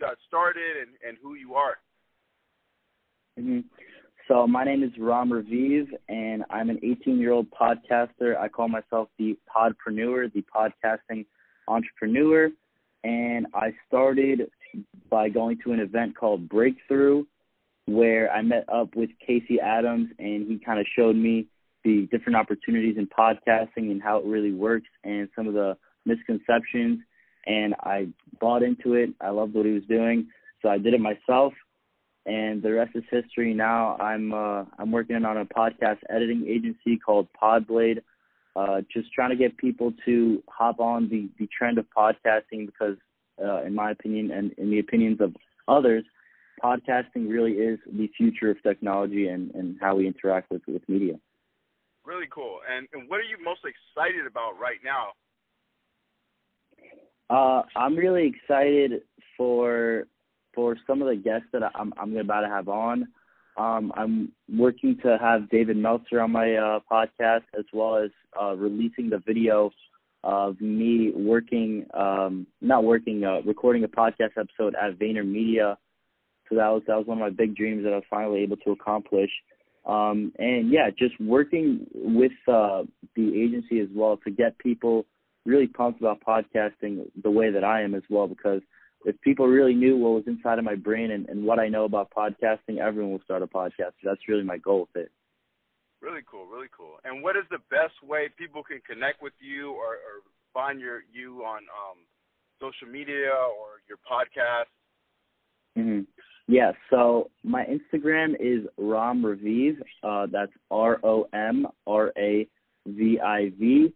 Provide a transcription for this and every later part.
Got started and, and who you are. Mm-hmm. So my name is Rom Raviv, and I'm an 18-year-old podcaster. I call myself the Podpreneur, the podcasting entrepreneur, and I started by going to an event called Breakthrough, where I met up with Casey Adams, and he kind of showed me the different opportunities in podcasting and how it really works, and some of the misconceptions. And I bought into it. I loved what he was doing, so I did it myself and the rest is history. Now I'm uh, I'm working on a podcast editing agency called Podblade, uh, just trying to get people to hop on the the trend of podcasting because, uh, in my opinion, and in the opinions of others, podcasting really is the future of technology and and how we interact with with media. Really cool. And and what are you most excited about right now? Uh, I'm really excited for for some of the guests that I'm I'm about to have on. Um, I'm working to have David Meltzer on my uh, podcast as well as uh, releasing the video of me working, um, not working, uh, recording a podcast episode at VaynerMedia. So that was that was one of my big dreams that I was finally able to accomplish. Um, and yeah, just working with uh, the agency as well to get people really pumped about podcasting the way that I am as well because – if people really knew what was inside of my brain and, and what I know about podcasting, everyone will start a podcast. That's really my goal with it. Really cool, really cool. And what is the best way people can connect with you or, or find your you on um, social media or your podcast? Mm-hmm. Yeah, so my Instagram is Rom Raviv. Uh, that's R O M R A V I V.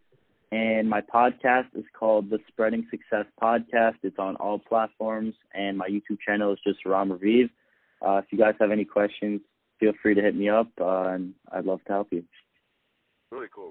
And my podcast is called the Spreading Success Podcast. It's on all platforms, and my YouTube channel is just Rom Raviv. Uh, if you guys have any questions, feel free to hit me up, uh, and I'd love to help you. Really cool.